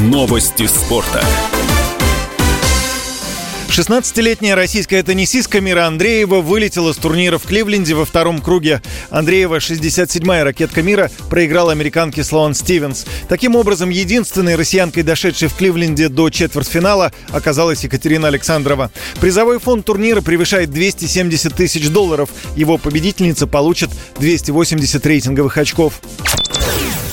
Новости спорта. 16-летняя российская теннисистка Мира Андреева вылетела с турнира в Кливленде во втором круге. Андреева, 67-я ракетка мира, проиграла американке Слоан Стивенс. Таким образом, единственной россиянкой, дошедшей в Кливленде до четвертьфинала, оказалась Екатерина Александрова. Призовой фонд турнира превышает 270 тысяч долларов. Его победительница получит 280 рейтинговых очков.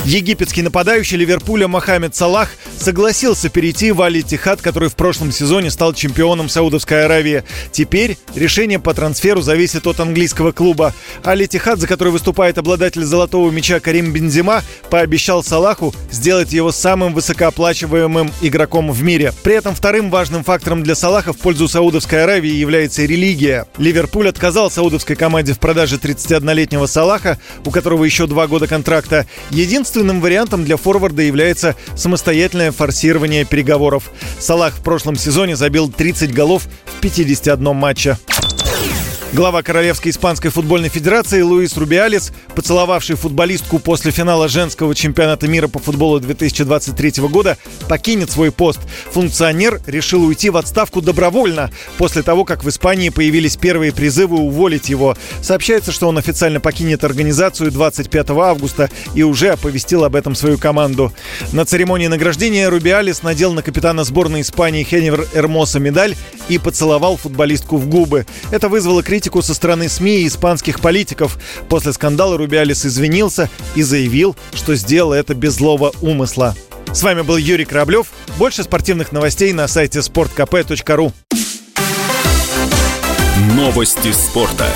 Египетский нападающий Ливерпуля Мохаммед Салах согласился перейти в Аль-Тихад, который в прошлом сезоне стал чемпионом Саудовской Аравии. Теперь решение по трансферу зависит от английского клуба. Аль-Тихад, за который выступает обладатель золотого мяча Карим Бензима, пообещал Салаху сделать его самым высокооплачиваемым игроком в мире. При этом вторым важным фактором для Салаха в пользу Саудовской Аравии является религия. Ливерпуль отказал саудовской команде в продаже 31-летнего Салаха, у которого еще два года контракта. Единственным вариантом для форварда является самостоятельное форсирование переговоров. Салах в прошлом сезоне забил 30 голов в 51 матче. Глава Королевской испанской футбольной федерации Луис Рубиалес, поцеловавший футболистку после финала женского чемпионата мира по футболу 2023 года, покинет свой пост. Функционер решил уйти в отставку добровольно после того, как в Испании появились первые призывы уволить его. Сообщается, что он официально покинет организацию 25 августа и уже оповестил об этом свою команду. На церемонии награждения Рубиалес надел на капитана сборной Испании Хеневер Эрмоса медаль и поцеловал футболистку в губы. Это вызвало критику критику со стороны СМИ и испанских политиков. После скандала Рубиалис извинился и заявил, что сделал это без злого умысла. С вами был Юрий Кораблев. Больше спортивных новостей на сайте sportkp.ru Новости спорта.